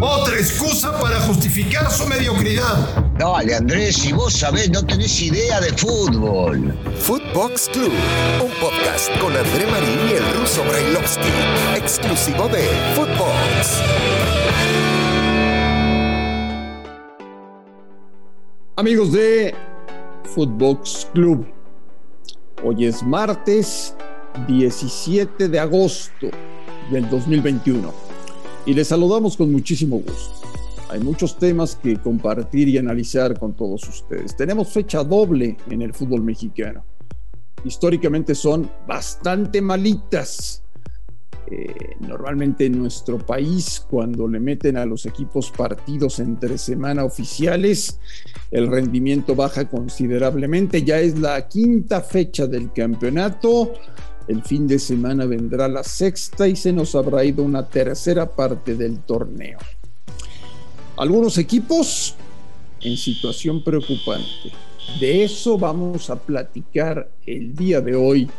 Otra excusa para justificar su mediocridad. Dale, Andrés, si vos sabés, no tenés idea de fútbol. Footbox Club, un podcast con André Marín y el ruso Brailovsky, exclusivo de Footbox. Amigos de Footbox Club, hoy es martes 17 de agosto del 2021 y les saludamos con muchísimo gusto. Hay muchos temas que compartir y analizar con todos ustedes. Tenemos fecha doble en el fútbol mexicano. Históricamente son bastante malitas. Eh, normalmente en nuestro país, cuando le meten a los equipos partidos entre semana oficiales, el rendimiento baja considerablemente. Ya es la quinta fecha del campeonato. El fin de semana vendrá la sexta y se nos habrá ido una tercera parte del torneo. Algunos equipos en situación preocupante. De eso vamos a platicar el día de hoy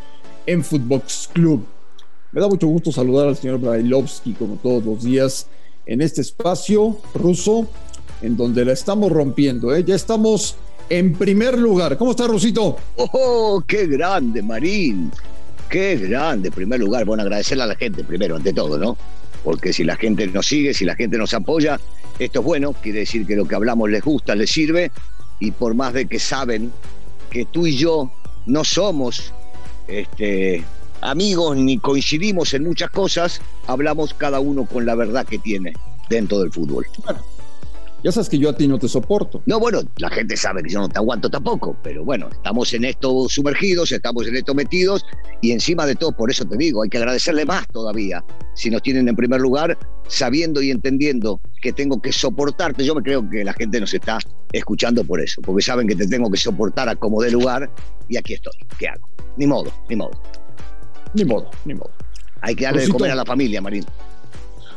en Footbox Club. Me da mucho gusto saludar al señor Brailovsky, como todos los días, en este espacio ruso, en donde la estamos rompiendo. ¿eh? Ya estamos en primer lugar. ¿Cómo está, Rusito? ¡Oh, qué grande, Marín! ¡Qué grande! En primer lugar, bueno, agradecerle a la gente primero, ante todo, ¿no? Porque si la gente nos sigue, si la gente nos apoya, esto es bueno, quiere decir que lo que hablamos les gusta, les sirve, y por más de que saben que tú y yo no somos este, amigos ni coincidimos en muchas cosas, hablamos cada uno con la verdad que tiene dentro del fútbol. Ya sabes que yo a ti no te soporto. No, bueno, la gente sabe que yo no te aguanto tampoco, pero bueno, estamos en esto sumergidos, estamos en esto metidos y encima de todo, por eso te digo, hay que agradecerle más todavía si nos tienen en primer lugar, sabiendo y entendiendo que tengo que soportarte. Yo me creo que la gente nos está escuchando por eso, porque saben que te tengo que soportar a como de lugar y aquí estoy. ¿Qué hago? Ni modo, ni modo. Ni modo, ni modo. Hay que darle de comer a la familia, Marín.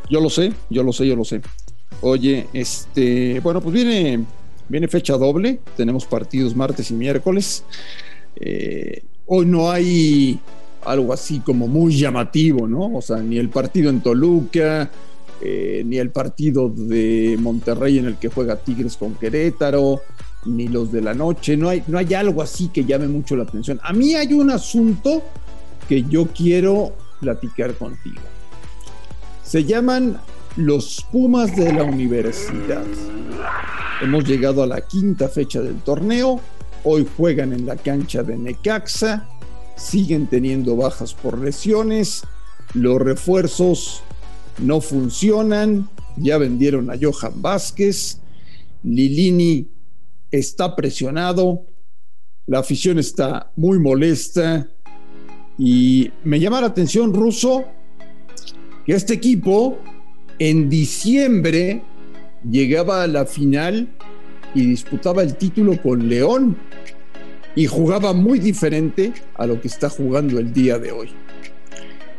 Yo lo sé, yo lo sé, yo lo sé. Oye, este, bueno, pues viene, viene fecha doble. Tenemos partidos martes y miércoles. Eh, hoy no hay algo así como muy llamativo, ¿no? O sea, ni el partido en Toluca, eh, ni el partido de Monterrey en el que juega Tigres con Querétaro, ni los de la noche. No hay, no hay algo así que llame mucho la atención. A mí hay un asunto que yo quiero platicar contigo. Se llaman los Pumas de la universidad. Hemos llegado a la quinta fecha del torneo. Hoy juegan en la cancha de Necaxa. Siguen teniendo bajas por lesiones. Los refuerzos no funcionan. Ya vendieron a Johan Vázquez. Lilini está presionado. La afición está muy molesta. Y me llama la atención, Russo, que este equipo en diciembre llegaba a la final y disputaba el título con León y jugaba muy diferente a lo que está jugando el día de hoy.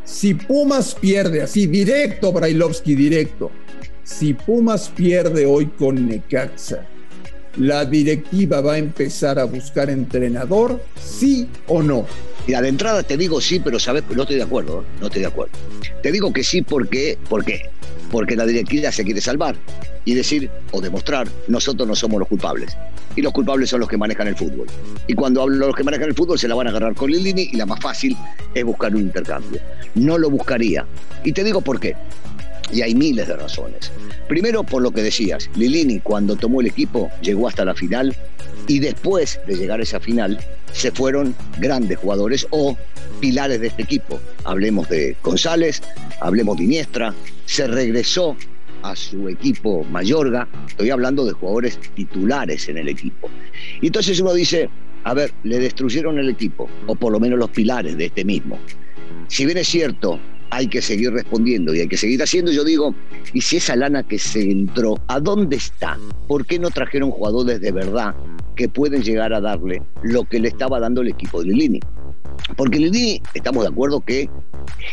Si Pumas pierde así, directo, Brailovsky, directo. Si Pumas pierde hoy con Necaxa, ¿la directiva va a empezar a buscar entrenador? ¿Sí o no? Mira, de entrada te digo sí, pero sabes, no estoy de acuerdo, ¿eh? no estoy de acuerdo. Te digo que sí porque, porque, porque la directiva se quiere salvar y decir o demostrar, nosotros no somos los culpables. Y los culpables son los que manejan el fútbol. Y cuando hablo de los que manejan el fútbol, se la van a agarrar con Lilini y la más fácil es buscar un intercambio. No lo buscaría. Y te digo por qué. Y hay miles de razones. Primero, por lo que decías, Lilini cuando tomó el equipo llegó hasta la final y después de llegar a esa final se fueron grandes jugadores o pilares de este equipo. Hablemos de González, hablemos de Iniestra, se regresó a su equipo Mayorga, estoy hablando de jugadores titulares en el equipo. Y entonces uno dice, a ver, le destruyeron el equipo, o por lo menos los pilares de este mismo. Si bien es cierto, hay que seguir respondiendo y hay que seguir haciendo. Yo digo, ¿y si esa lana que se entró, a dónde está? ¿Por qué no trajeron jugadores de verdad que pueden llegar a darle lo que le estaba dando el equipo de Lilini? Porque Lilini, estamos de acuerdo que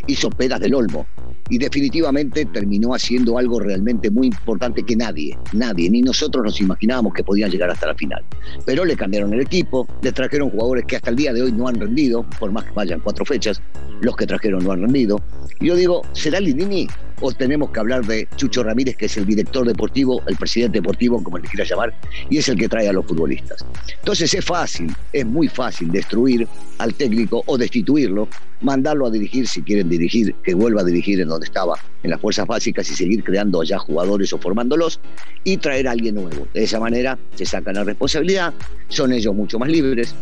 hizo pedas del Olmo y definitivamente terminó haciendo algo realmente muy importante que nadie, nadie, ni nosotros nos imaginábamos que podían llegar hasta la final. Pero le cambiaron el equipo, le trajeron jugadores que hasta el día de hoy no han rendido, por más que vayan cuatro fechas, los que trajeron no han rendido. Y yo digo, ¿será Lilini o tenemos que hablar de Chucho Ramírez, que es el director deportivo, el presidente deportivo, como le quiera llamar, y es el que trae a los futbolistas. Entonces es fácil, es muy fácil destruir al técnico o destituirlo, mandarlo a dirigir si quieren dirigir, que vuelva a dirigir en donde estaba, en las fuerzas básicas y seguir creando allá jugadores o formándolos y traer a alguien nuevo. De esa manera se sacan la responsabilidad, son ellos mucho más libres,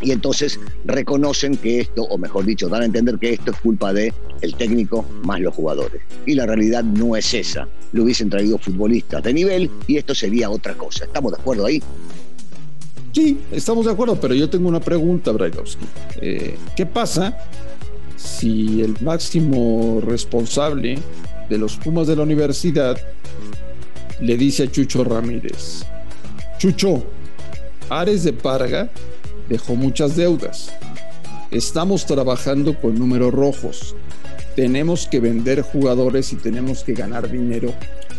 y entonces reconocen que esto, o mejor dicho, dan a entender que esto es culpa de el técnico más los jugadores. Y la realidad no es esa. Lo hubiesen traído futbolistas de nivel y esto sería otra cosa. ¿Estamos de acuerdo ahí? Sí, estamos de acuerdo, pero yo tengo una pregunta, Brailovsky. Eh, ¿Qué pasa si el máximo responsable de los Pumas de la universidad le dice a Chucho Ramírez, Chucho, Ares de Parga dejó muchas deudas. Estamos trabajando con números rojos. Tenemos que vender jugadores y tenemos que ganar dinero.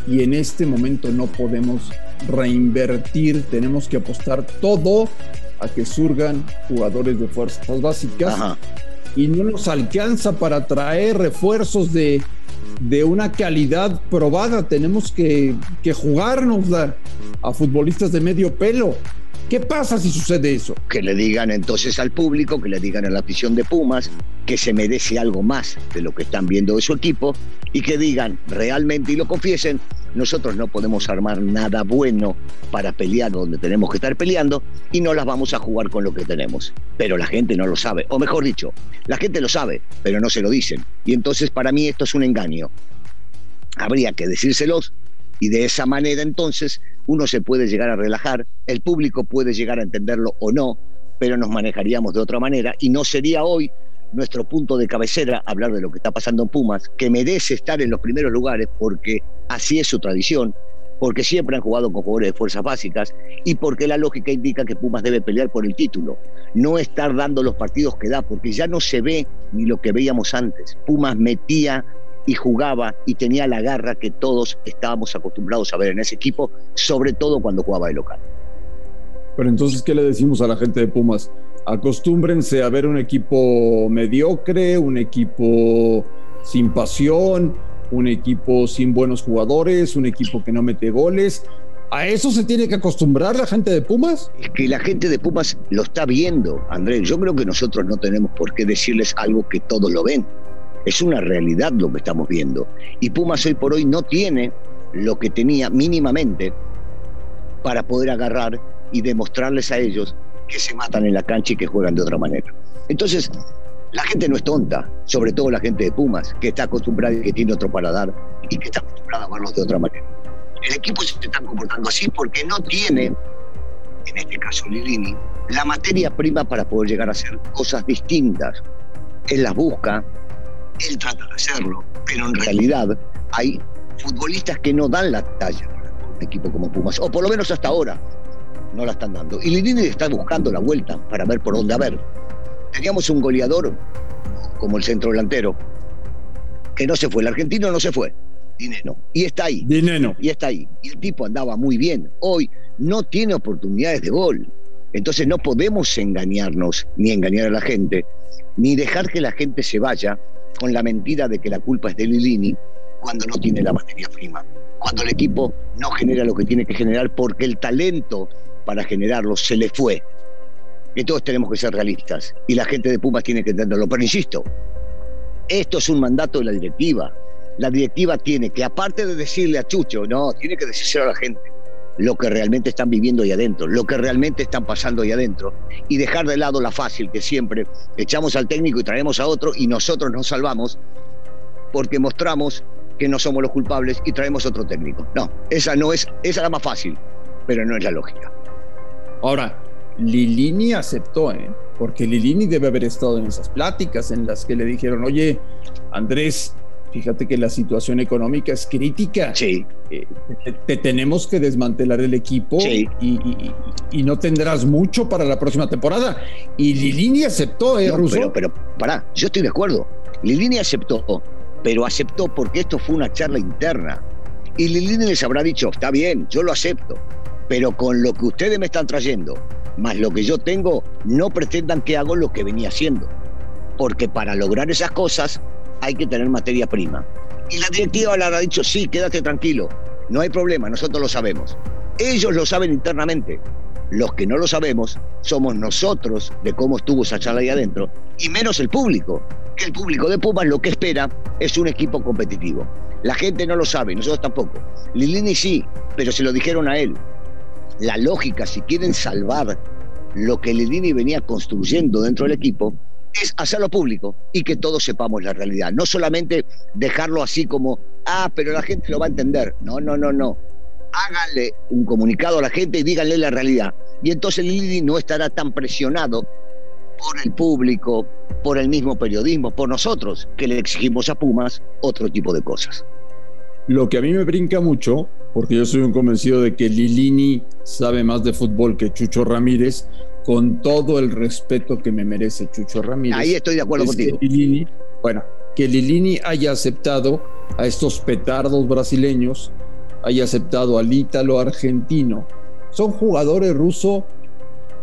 Y en este momento no podemos reinvertir. Tenemos que apostar todo a que surgan jugadores de fuerzas básicas. Y no nos alcanza para traer refuerzos de, de una calidad probada. Tenemos que, que jugarnos a futbolistas de medio pelo. ¿Qué pasa si sucede eso? Que le digan entonces al público, que le digan a la afición de Pumas, que se merece algo más de lo que están viendo de su equipo y que digan realmente y lo confiesen, nosotros no podemos armar nada bueno para pelear donde tenemos que estar peleando y no las vamos a jugar con lo que tenemos. Pero la gente no lo sabe, o mejor dicho, la gente lo sabe, pero no se lo dicen. Y entonces para mí esto es un engaño. Habría que decírselos y de esa manera entonces uno se puede llegar a relajar, el público puede llegar a entenderlo o no, pero nos manejaríamos de otra manera y no sería hoy nuestro punto de cabecera hablar de lo que está pasando en Pumas, que merece estar en los primeros lugares porque así es su tradición, porque siempre han jugado con jugadores de fuerzas básicas y porque la lógica indica que Pumas debe pelear por el título, no estar dando los partidos que da, porque ya no se ve ni lo que veíamos antes. Pumas metía y jugaba y tenía la garra que todos estábamos acostumbrados a ver en ese equipo, sobre todo cuando jugaba de local. Pero entonces, ¿qué le decimos a la gente de Pumas? Acostúmbrense a ver un equipo mediocre, un equipo sin pasión, un equipo sin buenos jugadores, un equipo que no mete goles. ¿A eso se tiene que acostumbrar la gente de Pumas? Es que la gente de Pumas lo está viendo, Andrés. Yo creo que nosotros no tenemos por qué decirles algo que todos lo ven. Es una realidad lo que estamos viendo. Y Pumas hoy por hoy no tiene lo que tenía mínimamente para poder agarrar y demostrarles a ellos que se matan en la cancha y que juegan de otra manera. Entonces, la gente no es tonta, sobre todo la gente de Pumas, que está acostumbrada y que tiene otro para dar y que está acostumbrada a verlos de otra manera. El equipo se está comportando así porque no tiene, en este caso Lilini, la materia prima para poder llegar a hacer cosas distintas. Él las busca, él trata de hacerlo, pero en realidad hay futbolistas que no dan la talla para un equipo como Pumas, o por lo menos hasta ahora no la están dando. Y Lilini está buscando la vuelta para ver por dónde. A ver, teníamos un goleador como el centro delantero, que no se fue, el argentino no se fue, Dineno, y está ahí. Dineno. Y está ahí. Y el tipo andaba muy bien. Hoy no tiene oportunidades de gol. Entonces no podemos engañarnos, ni engañar a la gente, ni dejar que la gente se vaya con la mentira de que la culpa es de Lilini cuando no tiene la materia prima, cuando el equipo no genera lo que tiene que generar porque el talento para generarlo se le fue. Entonces tenemos que ser realistas y la gente de Pumas tiene que entenderlo. Pero insisto, esto es un mandato de la directiva. La directiva tiene que, aparte de decirle a Chucho, no, tiene que decírselo a la gente lo que realmente están viviendo ahí adentro, lo que realmente están pasando ahí adentro, y dejar de lado la fácil que siempre echamos al técnico y traemos a otro y nosotros nos salvamos porque mostramos que no somos los culpables y traemos otro técnico. No, esa no es, esa es la más fácil, pero no es la lógica. Ahora, Lilini aceptó, ¿eh? porque Lilini debe haber estado en esas pláticas en las que le dijeron, oye, Andrés, Fíjate que la situación económica es crítica. Sí. Eh, te, tenemos que desmantelar el equipo sí. y, no tendrás mucho para la próxima temporada. Y Lilini aceptó, ¿eh, no, Russo? Pero, pero, pará, yo estoy de acuerdo. Lilini aceptó, pero aceptó porque esto fue una charla interna. Y Lilini les habrá dicho, está bien, yo lo acepto, pero con lo que ustedes me están trayendo, más lo que yo tengo, no pretendan que hago lo que venía haciendo. Porque para lograr esas cosas hay que tener materia prima. Y la directiva le habrá dicho, sí, quédate tranquilo, no hay problema, nosotros lo sabemos. Ellos lo saben internamente. Los que no lo sabemos somos nosotros de cómo estuvo esa charla ahí adentro, y menos el público, el público de Pumas lo que espera es un equipo competitivo. La gente no lo sabe, nosotros tampoco. Lilini sí, pero se lo dijeron a él. La lógica, si quieren salvar lo que Lilini venía construyendo dentro del equipo, es hacerlo público y que todos sepamos la realidad. No solamente dejarlo así como, ah, pero la gente lo va a entender. No, no, no, no. Háganle un comunicado a la gente y díganle la realidad. Y entonces Lilini no estará tan presionado por el público, por el mismo periodismo, por nosotros, que le exigimos a Pumas otro tipo de cosas. Lo que a mí me brinca mucho, porque yo soy un convencido de que Lilini sabe más de fútbol que Chucho Ramírez, con todo el respeto que me merece Chucho Ramírez. Ahí estoy de acuerdo contigo. Lilini, bueno, que Lilini haya aceptado a estos petardos brasileños, haya aceptado al ítalo argentino. Son jugadores rusos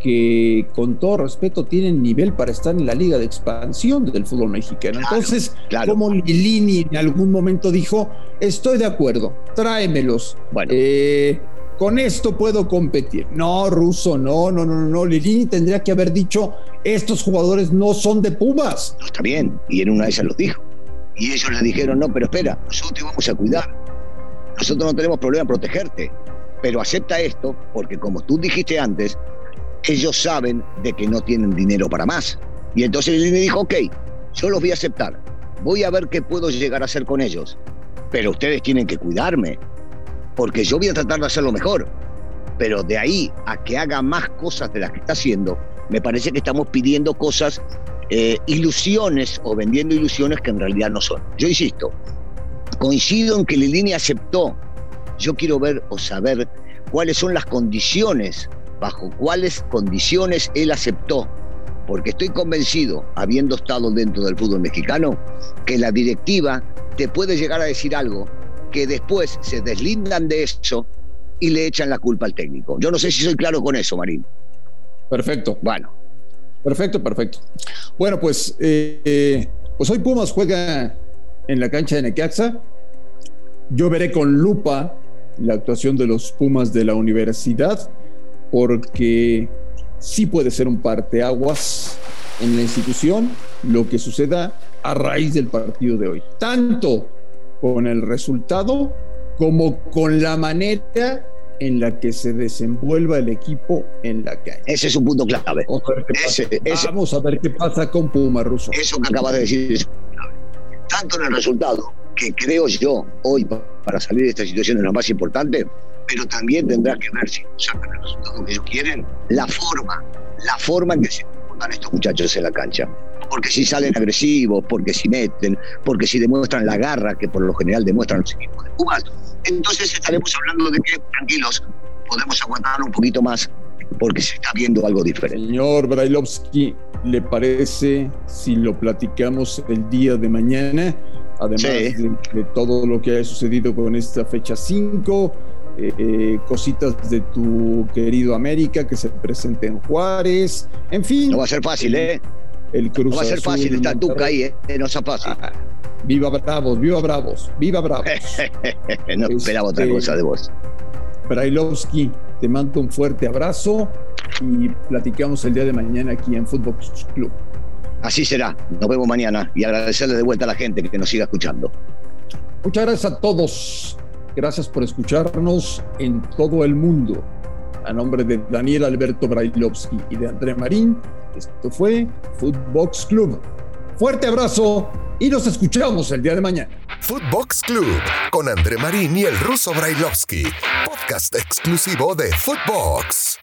que con todo respeto tienen nivel para estar en la liga de expansión del fútbol mexicano. Entonces, como Lilini en algún momento dijo, estoy de acuerdo, tráemelos. Bueno. Eh, con esto puedo competir. No, Russo, no, no, no, no. Lilini tendría que haber dicho, estos jugadores no son de Pumas. No, está bien, y en una de esas lo dijo. Y ellos le dijeron, no, pero espera, nosotros te vamos a cuidar. Nosotros no tenemos problema en protegerte, pero acepta esto porque como tú dijiste antes, ellos saben de que no tienen dinero para más. Y entonces Lilini dijo, ok, yo los voy a aceptar, voy a ver qué puedo llegar a hacer con ellos, pero ustedes tienen que cuidarme, porque yo voy a tratar de hacerlo mejor. Pero de ahí a que haga más cosas de las que está haciendo, me parece que estamos pidiendo cosas, eh, ilusiones o vendiendo ilusiones que en realidad no son. Yo insisto, coincido en que Lilini aceptó. Yo quiero ver o saber cuáles son las condiciones, bajo cuáles condiciones él aceptó. Porque estoy convencido, habiendo estado dentro del fútbol mexicano, que la directiva te puede llegar a decir algo que después se deslindan de eso y le echan la culpa al técnico. Yo no sé si soy claro con eso, Marín. Perfecto. Bueno. Perfecto, perfecto. Bueno, pues, eh, eh, pues hoy Pumas juega en la cancha de Necaxa. Yo veré con lupa la actuación de los Pumas de la universidad, porque sí puede ser un parteaguas en la institución lo que suceda a raíz del partido de hoy. Tanto con el resultado como con la manera en la que se desenvuelva el equipo en la calle. Ese es un punto clave. Vamos a ver qué pasa, con Puma Russo. Eso que acabas de decir es clave. Tanto en el resultado, que creo yo hoy para salir de esta situación es lo más importante, pero también tendrá que ver si sacan el resultado que ellos quieren, la forma, la forma en que se comportan estos muchachos en la cancha porque si salen agresivos, porque si meten, porque si demuestran la garra que por lo general demuestran los equipos de Pumas, entonces estaremos hablando de que, tranquilos, podemos aguantar un poquito más porque se está viendo algo diferente. Señor Brailovsky, ¿le parece si lo platicamos el día de mañana? Además de, todo lo que ha sucedido con esta fecha 5, eh, eh, cositas de tu querido América que se presente en Juárez, en fin. No va a ser fácil, ¿eh? el Cruz No va a ser fácil estar tú ahí, ¿eh? No es fácil. Ah, viva Bravos, viva Bravos, viva Bravos. no esperaba otra este, cosa de vos. Brailovsky, te mando un fuerte abrazo y platicamos el día de mañana aquí en Fútbol Club. Así será. Nos vemos mañana y agradecerle de vuelta a la gente que nos siga escuchando. Muchas gracias a todos. Gracias por escucharnos en todo el mundo. A nombre de Daniel Alberto Brailovsky y de André Marín, esto fue Footbox Club. Fuerte abrazo y nos escuchamos el día de mañana. Footbox Club con André Marín y el ruso Brailovsky, podcast exclusivo de Footbox.